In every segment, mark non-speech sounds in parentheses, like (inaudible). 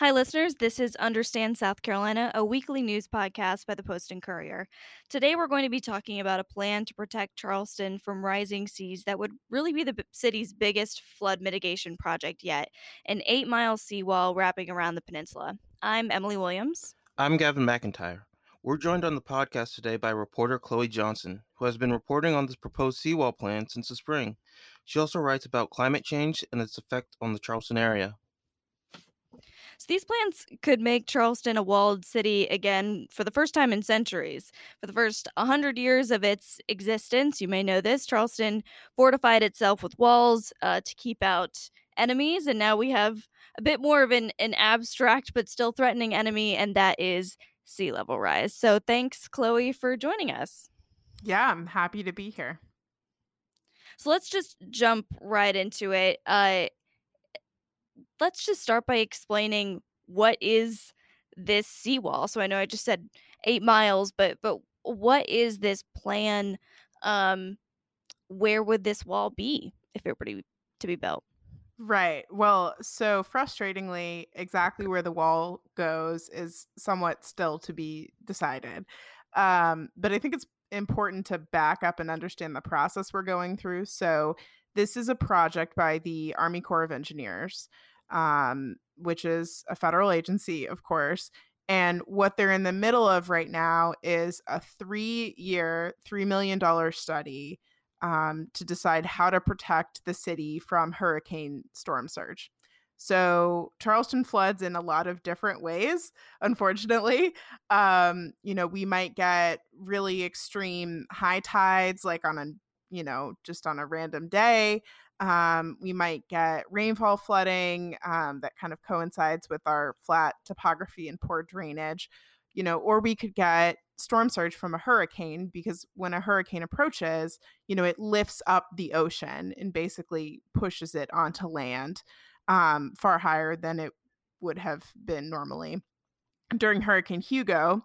Hi, listeners. This is Understand South Carolina, a weekly news podcast by the Post and Courier. Today, we're going to be talking about a plan to protect Charleston from rising seas that would really be the city's biggest flood mitigation project yet an eight mile seawall wrapping around the peninsula. I'm Emily Williams. I'm Gavin McIntyre. We're joined on the podcast today by reporter Chloe Johnson, who has been reporting on this proposed seawall plan since the spring. She also writes about climate change and its effect on the Charleston area. So these plans could make Charleston a walled city again for the first time in centuries. For the first 100 years of its existence, you may know this, Charleston fortified itself with walls uh, to keep out enemies. And now we have a bit more of an, an abstract but still threatening enemy, and that is sea level rise. So thanks, Chloe, for joining us. Yeah, I'm happy to be here. So let's just jump right into it. Uh, let's just start by explaining what is this seawall. So I know I just said eight miles, but but what is this plan? Um, where would this wall be if it were to, to be built? Right. Well, so frustratingly, exactly where the wall goes is somewhat still to be decided. Um, but I think it's important to back up and understand the process we're going through. So, this is a project by the Army Corps of Engineers um, which is a federal agency, of course. And what they're in the middle of right now is a three year, $3 million study um, to decide how to protect the city from hurricane storm surge. So Charleston floods in a lot of different ways, unfortunately. Um, you know, we might get really extreme high tides, like on a, you know, just on a random day. Um, we might get rainfall flooding um, that kind of coincides with our flat topography and poor drainage, you know, or we could get storm surge from a hurricane because when a hurricane approaches, you know, it lifts up the ocean and basically pushes it onto land um, far higher than it would have been normally. During Hurricane Hugo,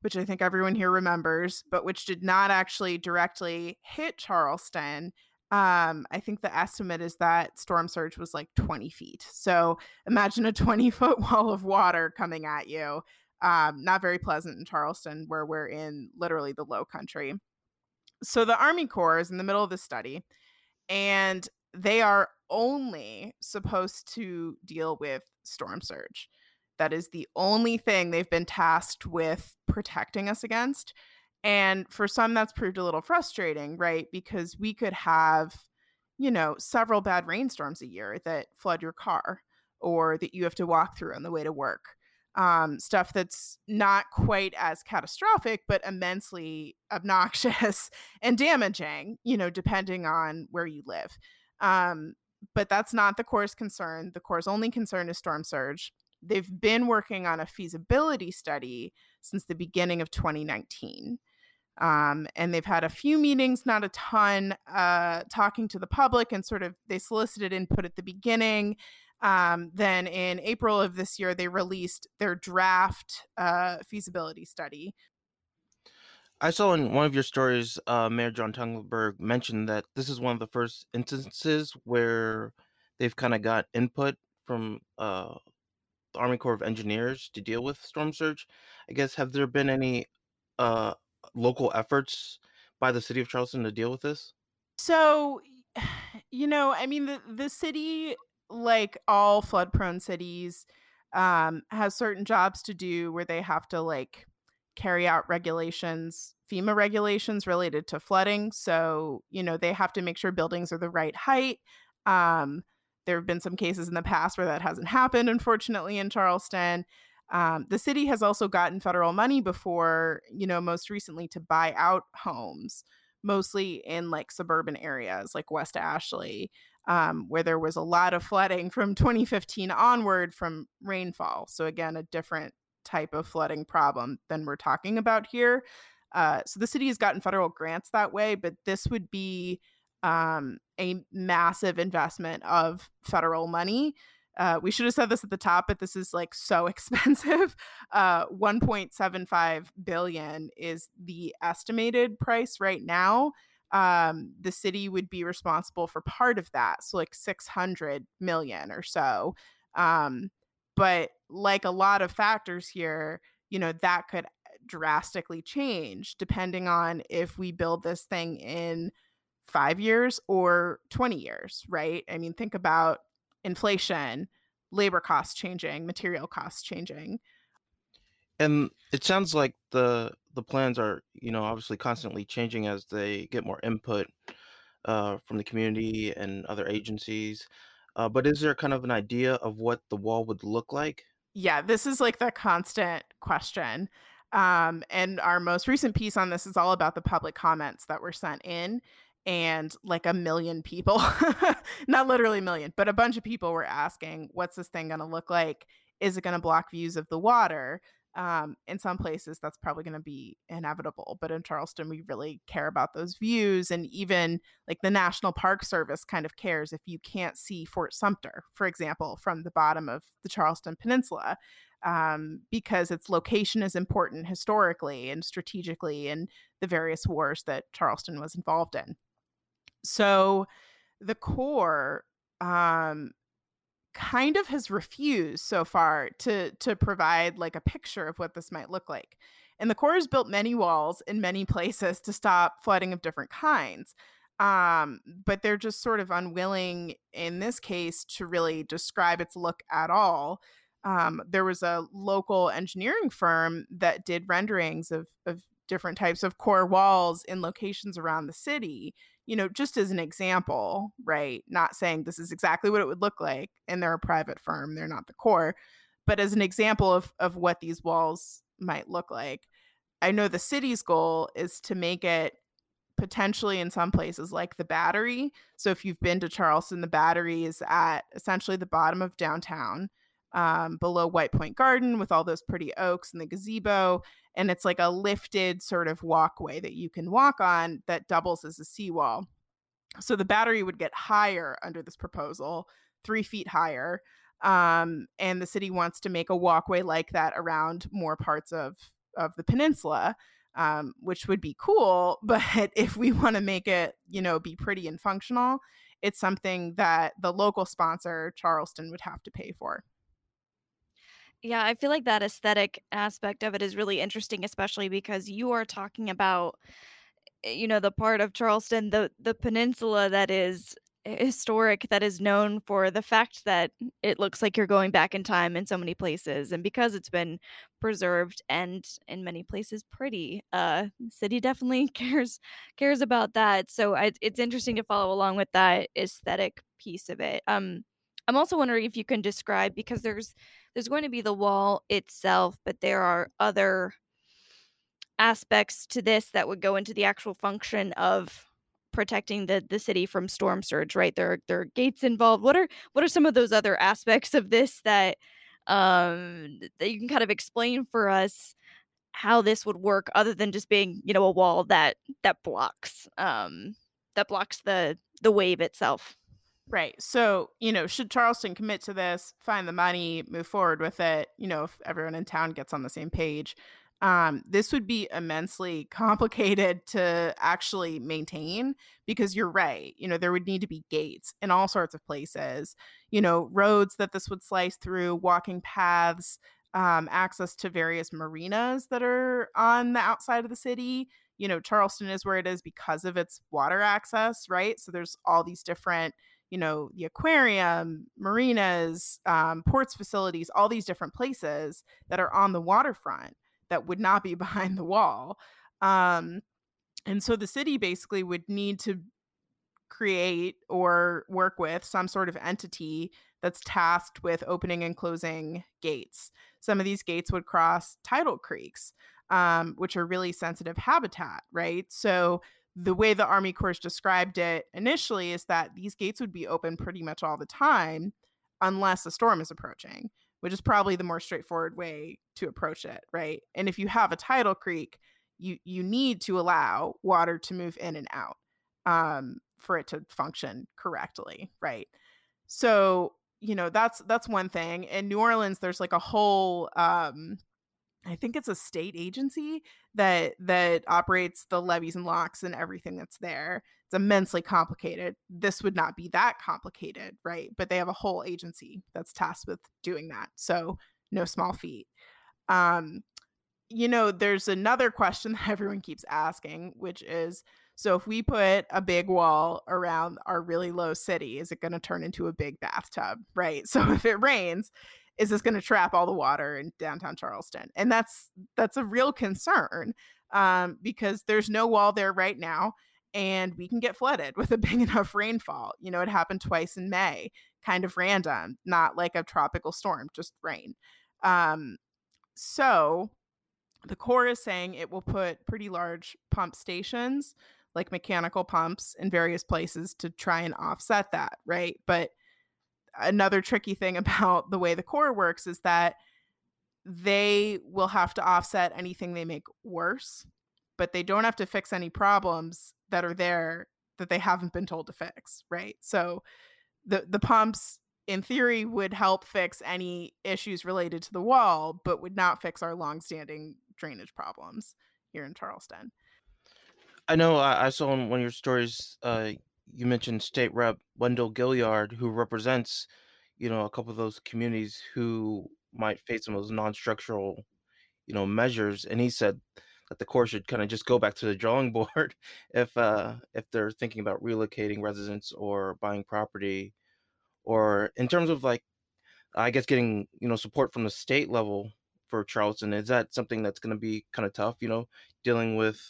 which I think everyone here remembers, but which did not actually directly hit Charleston, um, I think the estimate is that storm surge was like 20 feet. So imagine a (laughs) 20 foot wall of water coming at you. Um, not very pleasant in Charleston, where we're in literally the low country. So the Army Corps is in the middle of the study, and they are only supposed to deal with storm surge. That is the only thing they've been tasked with protecting us against. And for some, that's proved a little frustrating, right? Because we could have, you know, several bad rainstorms a year that flood your car or that you have to walk through on the way to work. Um, stuff that's not quite as catastrophic, but immensely obnoxious (laughs) and damaging, you know, depending on where you live. Um, but that's not the Corps' concern. The Corps' only concern is storm surge. They've been working on a feasibility study since the beginning of 2019. Um, and they've had a few meetings, not a ton, uh, talking to the public and sort of they solicited input at the beginning. Um, then in April of this year, they released their draft uh, feasibility study. I saw in one of your stories, uh, Mayor John Tecklenburg mentioned that this is one of the first instances where they've kind of got input from uh, the Army Corps of Engineers to deal with storm surge. I guess have there been any uh, local efforts by the city of Charleston to deal with this? So, (sighs) you know, I mean, the the city, like all flood prone cities, um, has certain jobs to do where they have to like carry out regulations, FEMA regulations related to flooding. So, you know, they have to make sure buildings are the right height. Um, there have been some cases in the past where that hasn't happened, unfortunately, in Charleston. Um, the city has also gotten federal money before, you know, most recently to buy out homes, mostly in like suburban areas like West Ashley, um, where there was a lot of flooding from (laughs) 2015 onward from rainfall. So, again, a different type of flooding problem than we're talking about here. Uh, so, the city has gotten federal grants that way, but this would be um, a massive investment of federal money uh, we should have said this at the top, but this is like so (laughs) expensive. Uh, 1.75 billion is the estimated price right now. Um, the city would be responsible for part of that, so like 600 million or so. Um, but like a lot of factors here, you know, that could drastically change depending on if we build this thing in five years or 20 years, right? I mean, think about inflation, labor costs changing, material costs changing. And it sounds like the the plans are, you know, obviously constantly changing as they get more input uh, from the community and other agencies. Uh, but is there kind of an idea of what the wall would look like? Yeah, this is like the constant question. Um, and our most recent piece on this is all about the public comments that were sent in. And like a million people, (laughs) not literally a million, but a bunch of people were asking, what's this thing going to look like? Is it going to block views of the water? Um, in some places, that's probably going to be inevitable. But in Charleston, we really care about those views. And even like the National Park Service kind of cares if you can't see Fort Sumter, for example, from the bottom of the Charleston Peninsula, um, because its location is important historically and strategically in the various wars that Charleston was involved in. So the Corps um, kind of has refused so far to to provide like a picture of what this might look like. And the Corps has built many walls in many (laughs) places to stop flooding of different kinds. Um, but they're just sort of unwilling in this case to really describe its look at all. Um, there was a local engineering firm that did renderings of, of different types of Corps walls in locations around the city you know, just as an example, right? Not saying this is exactly what it would look like, and they're a private firm, they're not the Corps, but as an example of of what these walls might look like. I know the city's goal is to make it potentially in some places like the battery. So if you've been to Charleston, the battery is at essentially the bottom of downtown, um, below White Point Garden with all those pretty oaks and the gazebo and it's like a lifted sort of walkway that you can walk on that doubles as a seawall. So the battery would get higher under this proposal, three feet higher. Um, and the city wants to make a walkway like that around more parts of of the peninsula, um, which would be cool. (laughs) But if we want to make it, you know, be pretty and functional, it's something that the local sponsor, Charleston, would have to pay for. Yeah, I feel like that aesthetic aspect of it is really interesting, especially because you are talking about, eh, you know, the part of Charleston, the the peninsula that is historic, that is known for the fact that it looks like you're going back in time in so many places, and because it's been preserved and in many places pretty, uh, the city definitely (laughs) cares cares about that. So I, it's interesting to follow along with that aesthetic piece of it. Um, I'm also wondering if you can describe because there's there's going to be the wall itself, but there are other aspects to this that would go into the actual function of protecting the the city from storm surge, right? There are, there are gates involved. What are what are some of those other aspects of this that um that you can kind of explain for us how this would work other than just being, you know, a wall that that blocks um that blocks the the wave itself? Right. So, you know, should Charleston commit to this, find the money, move forward with it, you know, if everyone in town gets on the same page, um, this would be immensely (laughs) complicated to actually maintain because you're right. You know, there would need to be gates in all sorts of places, you know, roads that this would slice through, walking paths, um, access to various marinas that are on the outside of the city. You know, Charleston is where it is because of its water access, right? So there's all these different you know, the aquarium, marinas, um, ports facilities, all these different places that are on the waterfront that would not be (laughs) behind the wall. Um, and so the city basically would need to create or work with some sort of entity that's tasked with opening and closing gates. Some of these gates would cross tidal creeks, um, which are really sensitive habitat, right? So the way the Army Corps described it initially is that these gates would be open pretty much all the time unless a storm is approaching, which is probably the more straightforward way to approach it, right? And if you have a tidal creek, you you need to allow water to move in and out um, for it to function correctly, right? So you know that's that's one thing. In New Orleans, there's like a whole um, I think it's a state agency that that operates the levees and locks and everything that's there. It's immensely complicated. This would not be that complicated, right? But they have a whole agency that's tasked with doing that. So no small feat. Um, you know, there's another question (laughs) that everyone keeps asking, which is so if we put a big wall around our really low city, is it going to turn into a big bathtub? Right. (laughs) So if it rains, is this going to trap all the water in downtown Charleston? And that's that's a real concern um, because there's no wall there right now, and we can get flooded (laughs) with a big enough rainfall. You know, it happened twice in May, kind of random, not like a tropical storm, just rain. Um, so the Corps is saying it will put pretty large pump stations, like mechanical pumps, in various places to try and offset that, right? But another tricky thing (laughs) about the way the Corps works is that they will have to offset anything they make worse, but they don't have to fix any problems that are there that they haven't been told to fix, right? So the the pumps in theory would help fix any issues related to the wall, but would not fix our longstanding drainage problems here in Charleston. I know I, I saw in one of your stories uh, you mentioned State Rep Wendell Gilliard, who represents, you know, a couple of those communities who might face some of those non-structural, you know, measures, and he said that the Corps should kind of just go back to the drawing (laughs) board if uh, if they're thinking about relocating residents or buying property, or in terms of like, I guess getting you know support from the state level for Charleston. Is that something that's going to be kind of tough? You know, dealing with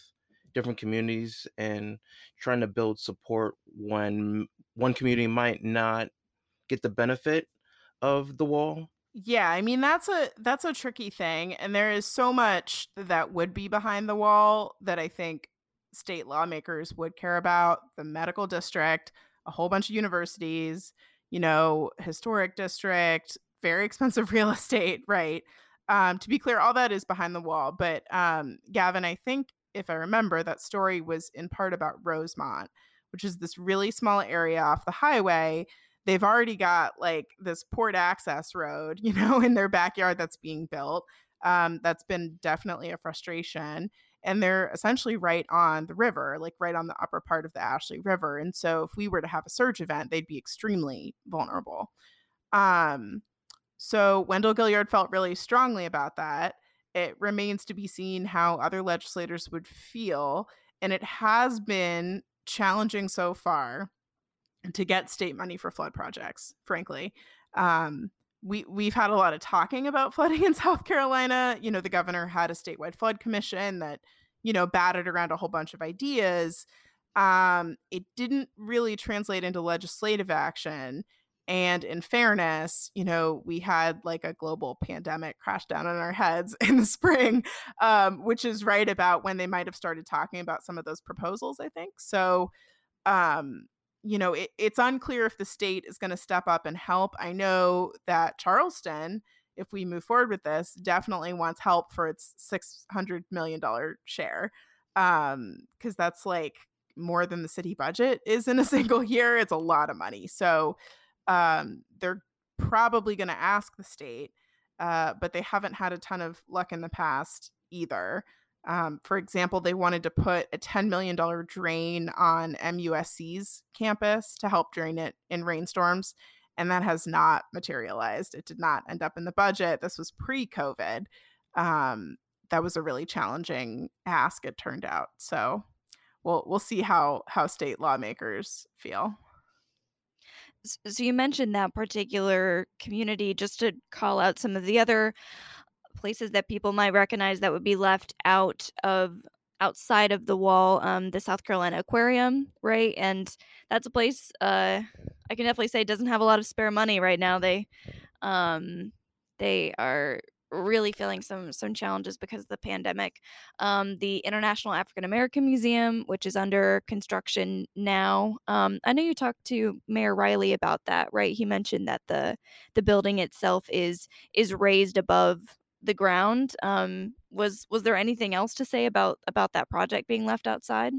different communities and trying to build support when one community might not get the benefit of the wall. Yeah i mean that's a that's a tricky thing and there is so much that would be behind the wall that i think state lawmakers would care about the medical district a whole bunch of universities you know historic district very (laughs) expensive real estate right? Um, to be clear all that is behind the wall but um, gavin i think if I remember, that story was in part about Rosemont, which is this really small area off the highway. They've already got like this port access road, (laughs) you know, in their backyard that's being built. Um, that's been definitely a frustration. And they're essentially right on the river, like right on the upper part of the Ashley River. And so if we were to have a surge event, they'd be extremely vulnerable. Um, so Wendell Gilliard felt really strongly about that it remains to be seen how other legislators would feel. And it has been challenging so far to get state money for flood projects, frankly. Um, we we've had a lot of talking about (laughs) flooding in South Carolina. You know, the governor had a statewide flood commission that, you know, batted around a whole bunch of ideas. Um, it didn't really translate into legislative action. And in fairness, you know, we had like a global pandemic crash down on our heads (laughs) in the spring, um, which is right about when they might have started talking about some of those proposals, I think. So, um, you know, it, it's unclear if the state is going to step up and help. I know that Charleston, if we move forward with this, definitely wants help for its $600 million share. Um, because that's like more than the city budget is in a (laughs) single year. It's a lot of money. So, um, they're probably going to ask the state, uh, but they haven't had a ton of luck in the past either. Um, for example, they wanted to put a $10 million drain on MUSC's campus to help drain it in rainstorms, and that has not materialized. It did not end up in the budget. This was pre COVID. Um, that was a really challenging ask, it turned out. So we'll, we'll see how, how state lawmakers feel. So you mentioned that particular community just to call out some of the other places that people might recognize that would be left out of outside of the wall um the South Carolina Aquarium, right? And that's a place uh I can definitely say doesn't have a lot of spare money right now. They um they are really feeling some some challenges because of the pandemic. Um, the International African American Museum, which is under construction now, um, I know you talked to Mayor Riley about that, right? He mentioned that the the building itself is is raised above the ground. Um, was was there anything else to say about about that project being left outside?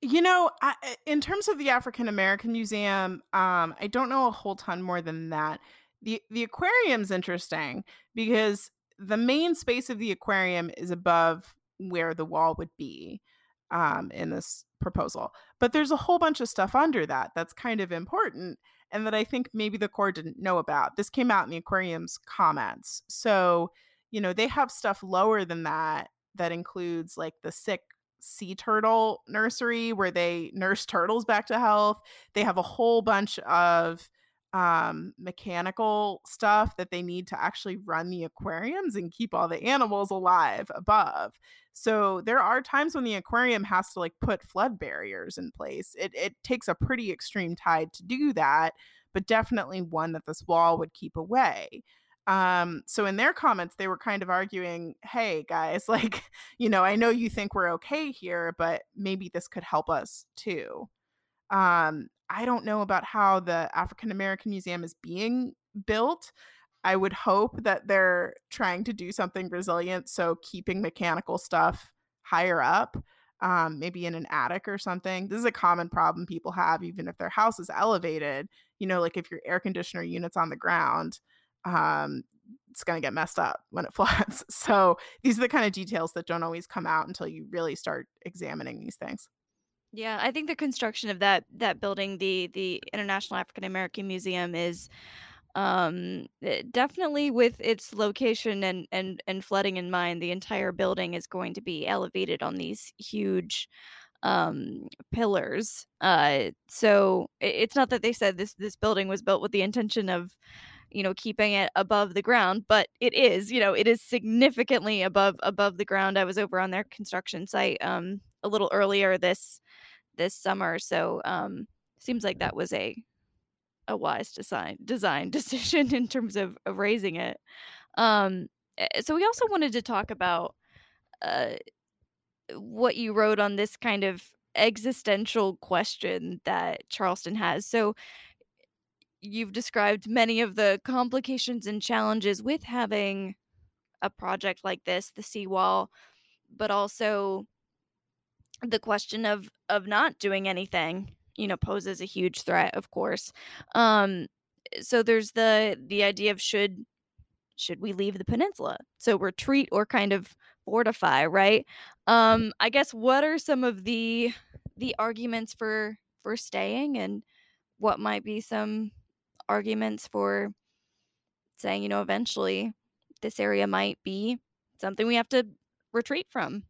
You know, I, in terms of the African American Museum, um, I don't know a whole ton more than that. the The aquarium's interesting because the main space of the aquarium is above where the wall would be um, in this proposal. But there's a whole bunch of stuff under that that's kind of important. and that I think maybe the Corps didn't know about. This came out in the aquarium's comments. So, you know, they have stuff lower than that that includes like the sick sea turtle nursery where they nurse (laughs) turtles back to health. They have a whole bunch of um mechanical stuff that they need to actually run the aquariums and keep all the animals alive above. So there are times when the aquarium has to like put flood barriers in place. It, it takes a pretty extreme tide to do that but definitely one that this wall would keep away. Um so in their comments they were kind of arguing hey guys (laughs) like you know i know you think we're okay here but maybe this could help us too. Um I don't know about how the African American Museum is being built. I would hope that they're trying to do something resilient. So keeping mechanical stuff higher up, um, maybe in an attic or something. This is a common problem people have, even if their house is elevated. You know, like if your air conditioner unit's on the ground, um, it's going to get messed up when it (laughs) floods. So these are the kind of details that don't always come out until you really start examining these things. Yeah, I think the construction of that that building, the the International African American Museum, is um eh, definitely with its location and and and flooding in mind. The entire building is going to be elevated on these huge um pillars. Uh, so it's not that they said this this building was built with the intention of you know keeping it above the ground but it is you know it is significantly above above the ground i was over on their construction site um a little earlier this this summer. So um, seems like that was a a wise design design (laughs) decision in terms of, of raising it. Um, eh, so we also wanted to talk about uh, what you wrote on this kind of existential question that Charleston has. So you've described many of the complications and challenges with having a project like this, the seawall, but also the question of of not doing anything you know poses a huge threat of course. Um so there's the the idea of should should we leave the peninsula? So retreat or kind of fortify right? Um i guess what are some of the the arguments for for staying and what might be some arguments for saying you know eventually this area might be something we have to retreat from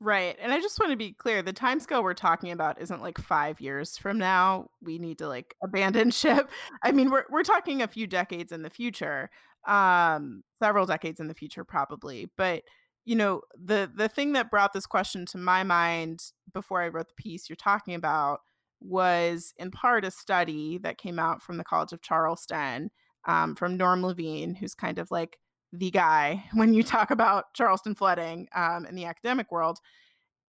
Right. And I just want to be clear the time scale we're talking about isn't like five years from now. We need to like abandon (laughs) ship. I mean, we're we're talking a few decades in the future. Um, several decades in the future, probably. But you know, the the thing that brought this question to my mind before I wrote the piece you're talking about was in part a study that came out from the College of Charleston um, from Norm Levine, who's kind of like the guy (laughs) when you talk about Charleston flooding um, in the academic world.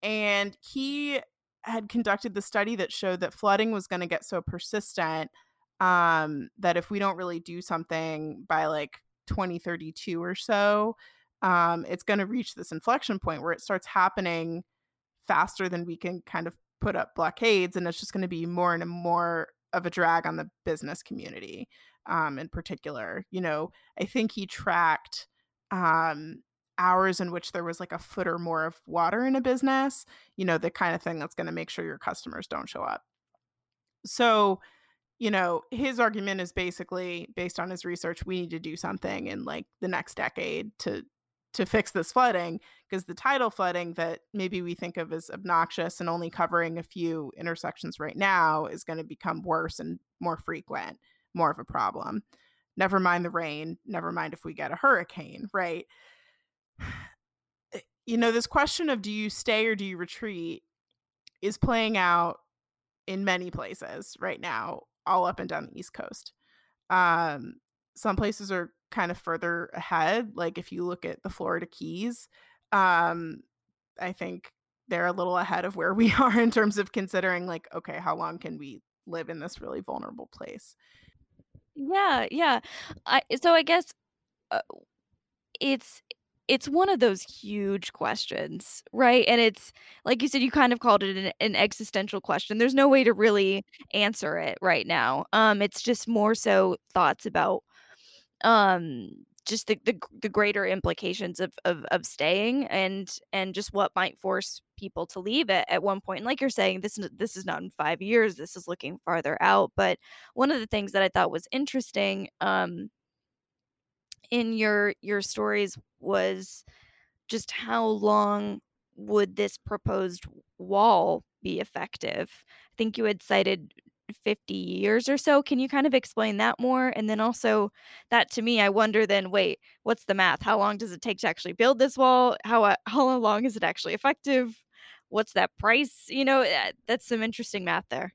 And he had conducted the study that showed that flooding was going to get so persistent um, that if we don't really do something by like 2032 or so, um, it's going to reach this inflection point where it starts happening faster than we can kind of put up blockades. And it's just going to be more and more of a drag on the business community um, in particular. You know, I think he tracked um, hours in which there was like a foot or more of water in a business, you know, the kind of thing that's going to make sure your customers don't show up. So, you know, his argument is basically based on his research, we need to do something in like the next decade to to fix this flooding because the tidal flooding that maybe we think of as obnoxious and only covering a few intersections right now is going to become worse and more frequent more of a problem. Never mind the rain, never mind if we get a hurricane, right? (sighs) You know, this question of do you stay or do you retreat is playing out in many places right now, all up and down the East Coast. Um, some places are kind of further ahead. Like if you look at the Florida Keys, um, I think they're a little ahead of where (laughs) we are in terms of considering, like, okay, how long can we live in this really vulnerable place? Yeah, yeah. I so I guess uh, it's it's one of those huge questions, right? And it's like you said, you kind of called it an, an existential question. There's no way to really answer it right now. Um, it's just more so thoughts about um just the, the the greater implications of, of of staying and and just what might force people to leave it at one point. And like you're saying, this this is not in five years. This is looking farther out. But one of the things that I thought was interesting um, in your your stories was just how long would this proposed wall be effective? I think you had cited 50 years or so. Can you kind of explain that more? And then also that to me, I wonder then, wait, what's the math? How long does it take to actually build this wall? How uh, (laughs) how long is it actually effective? What's that price? You know, eh, that's some interesting math there.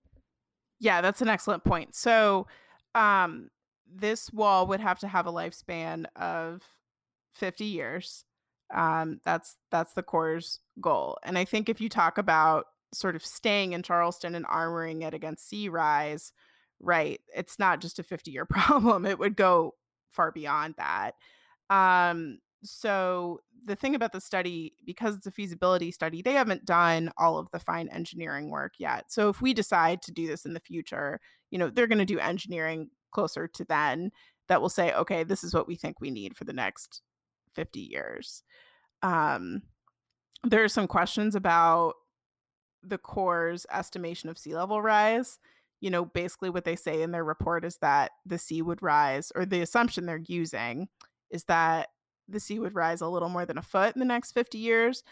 Yeah, that's an excellent point. So, um this wall would have to have a lifespan of 50 years. Um that's that's the Corps' goal. And I think if you talk about sort of staying in Charleston and armoring it against sea rise, right? It's not just a 50 year (laughs) problem. It would go far beyond that. Um, so the thing about the study, because it's a feasibility study, they haven't done all of the fine engineering work yet. So if we decide to do this in the future, you know, they're going to do engineering closer to then that will say, okay, this is what we think we need for the next 50 years. Um, there are some questions about the Corps' estimation of sea level rise. You know, basically what they say in their report is that the sea would rise, or the assumption they're using is that the sea would rise a little more than a foot in the next 50 years.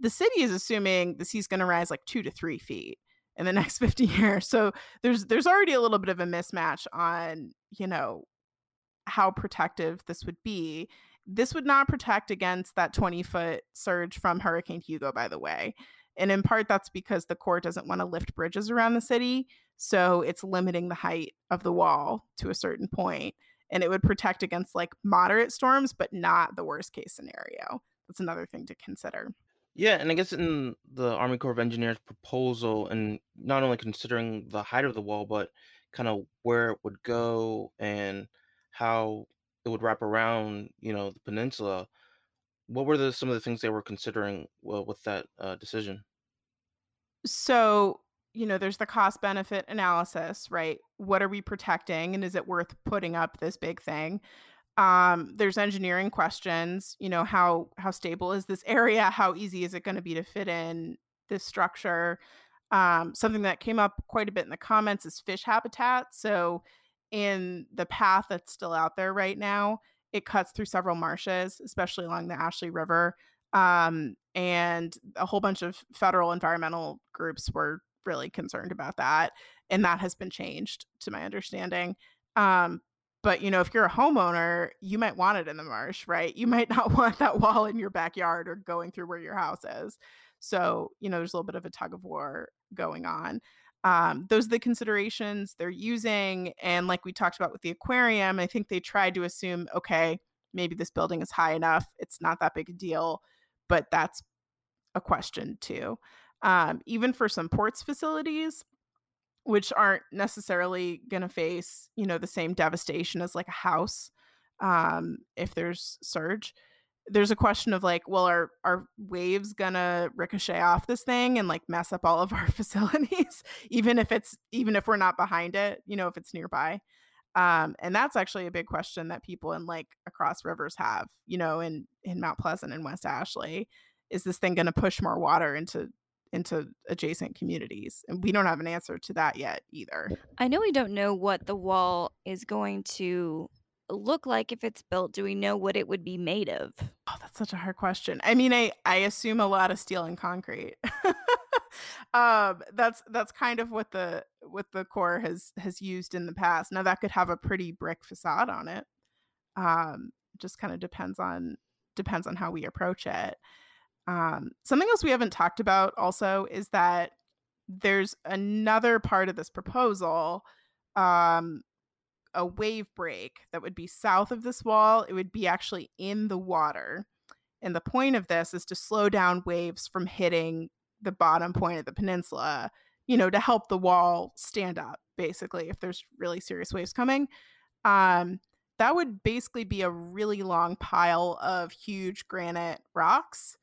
The city is assuming the sea's going to rise like two to three feet in the (laughs) next 50 years. So there's there's already a little bit of a mismatch on, you know, how protective this would be. This would not protect against that 20 foot surge from Hurricane Hugo, by the way. And in part, that's because the Corps doesn't want to lift bridges around the city. So it's limiting the height of the wall to a certain point. And it would protect against like moderate storms, but not the worst case scenario. That's another thing to consider. Yeah, and I guess in the Army Corps of Engineers proposal, and not only considering the height of the wall, but kind of where it would go and how it would wrap around, you know, the peninsula, what were the some of the things they were considering well, with that uh, decision? So, you know, there's the cost benefit analysis, right? What are we protecting and is it worth putting up this big thing? Um, there's engineering questions, you know, how how stable is this (laughs) area? How easy is it going to be to fit in this structure? Um, something that came up quite a bit in the comments is fish habitat. So, in the path that's still out there right now, it cuts through several marshes, especially along the Ashley River. Um, and a whole bunch of federal environmental groups were really concerned about that. And that has been changed, to my understanding. Um, but you know, if you're a homeowner, you might want it in the marsh, right? You (laughs) might not want that wall in your backyard or going through where your house is. So, you know, there's a little bit of a tug of war going on um, those are the considerations they're using. And like we talked about with the aquarium, I think they tried to assume, okay, maybe this building is high enough. It's not that big a deal, but that's a question too. Um, even for some ports facilities, which aren't necessarily going to face, you know, the same devastation as like a house um, if there's surge there's a question of like, well, are are waves gonna ricochet off this thing and like mess up all of our (laughs) facilities, even if it's even if we're not behind it, you know, if it's nearby. Um, and that's actually a big question that people in like across rivers have, you know, in in Mount Pleasant and West Ashley. Is this thing gonna push more water into into adjacent communities? And we don't have an answer to that yet either. I know we don't know what the wall is going to look like if it's built? Do we know what it would be made of? Oh, that's such a hard question. I mean, I I assume a lot of steel and concrete. (laughs) um, that's that's kind of what the what the Corps has has used in the past. Now that could have a pretty brick facade on it. Um, just kind of depends on depends on how we approach it. Um, something else we haven't talked about also is that there's another part of this proposal um, a wave break that would be south of this wall. It would be actually in the water. And the point of this is to slow down waves from hitting the bottom point of the peninsula, you know, to help the wall stand up, basically, if there's really serious waves coming. Um, that would basically be a really long pile of huge granite rocks.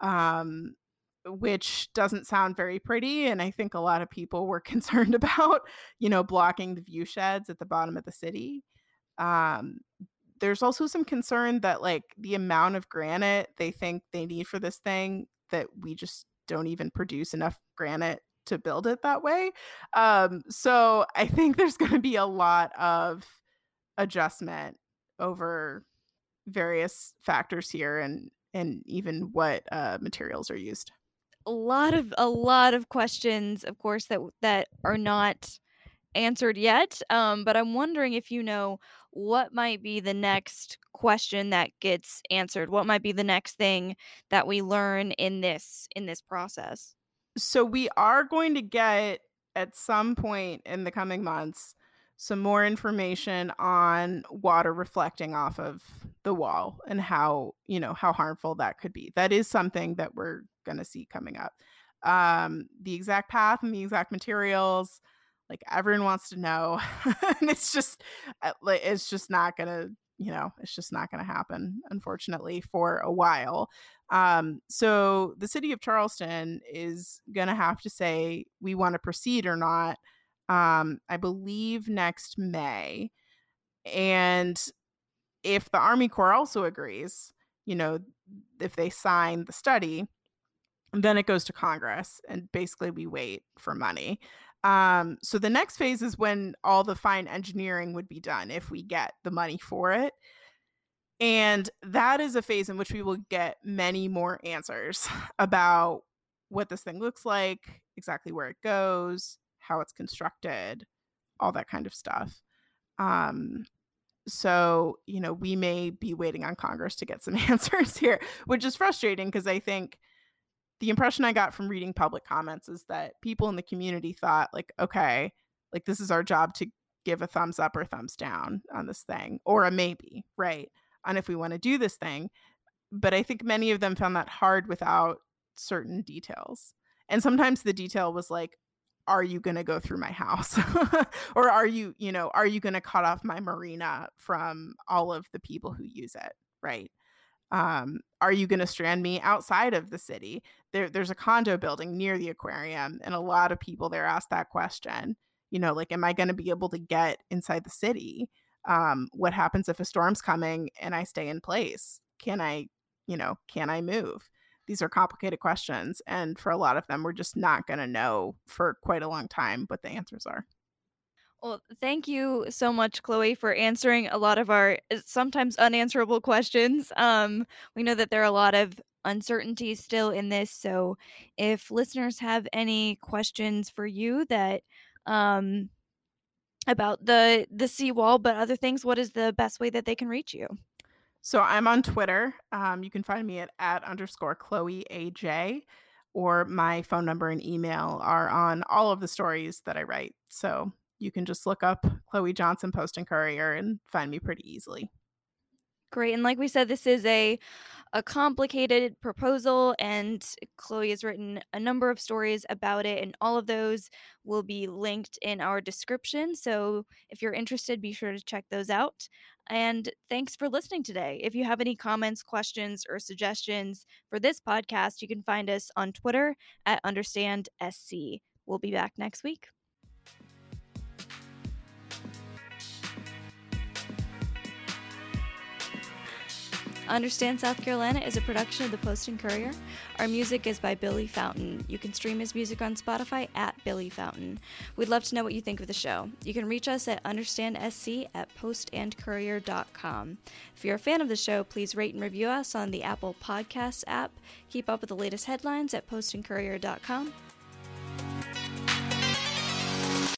Um, which doesn't sound very pretty and i think a lot of people were (laughs) concerned about you know blocking the view sheds at the bottom of the city um, there's also some concern that like the amount of granite they think they need for this thing that we just don't even produce enough granite to build it that way. Um, so I think there's going to be a lot of adjustment over various factors here and and even what uh, materials are used. A lot of a lot of questions, of course, that that are not answered yet. Um, but I'm wondering if you know what might be the next question that gets answered. What might be the next thing that we learn in this in this process? So we are going to get at some point in the coming months some more information on water reflecting off of the wall and how you know how harmful that could be. That is something that we're going to see coming up. Um the exact path and the exact materials like everyone wants to know. (laughs) And it's just uh, it's just not going to you know it's just not going to happen unfortunately for a while. Um so the city of charleston is going to have to say we want to proceed or not um, I believe next May. And if the Army Corps also agrees, you know, if they sign the study, then it goes to Congress and basically we wait for money. Um, so the next phase is when all the fine engineering would be done if we get the money for it. And that is a phase in which we will get many more answers (laughs) about what this thing looks like, exactly where it goes, how it's constructed, all that kind of stuff. Um, so, you know, we may be waiting on Congress to get some (laughs) answers here, which is frustrating because I think the impression I got from reading public comments is that people in the community thought, like, okay, like this is our job to give a thumbs up or thumbs down on this thing, or a maybe, right? On if we want to do this thing. But I think many of them found that hard without certain details. And sometimes the detail was like, are you going to go through my house? (laughs) Or are you you know are you going to cut off my marina from all of the people who use it right? Um, are you going to strand me outside of the city? There, there's a condo building near the aquarium and a lot of people there ask that question you know like am i going to be able to get inside the city? Um, what happens if a storm's coming and i stay in place? Can i you know can i move these are complicated questions. And for a lot of them, we're just not going to know for quite a long time what the answers are. Well, thank you so much, Chloe, for answering a lot of our eh, sometimes unanswerable questions. Um, we know that there are a lot of uncertainties still in this. So if listeners have any questions for you that um, about the the seawall, but other things, what is the best way that they can reach you? So I'm on Twitter. Um, you can find me at at underscore Chloe AJ, or my phone number and email are on all of the stories that I write. So you can just look up Chloe Johnson Post and Courier and find me pretty easily. Great. And like we said, this is a a complicated proposal, and Chloe has written a number of stories about it, and all of those will be linked in our description. So if you're interested, be sure to check those out. And thanks for listening today. If you have any comments, questions, or suggestions for this podcast, you can find us on Twitter at UnderstandSC. We'll be back next week. Understand South Carolina is a production of the Post and Courier. Our music is by Billy Fountain. You can stream his music on Spotify at Billy Fountain. We'd love to know what you think of the show. You can reach us at understandsc at postandcourier.com. If you're a fan of the show, please rate and review us on the Apple Podcasts app. Keep up with the latest headlines at postandcourier.com.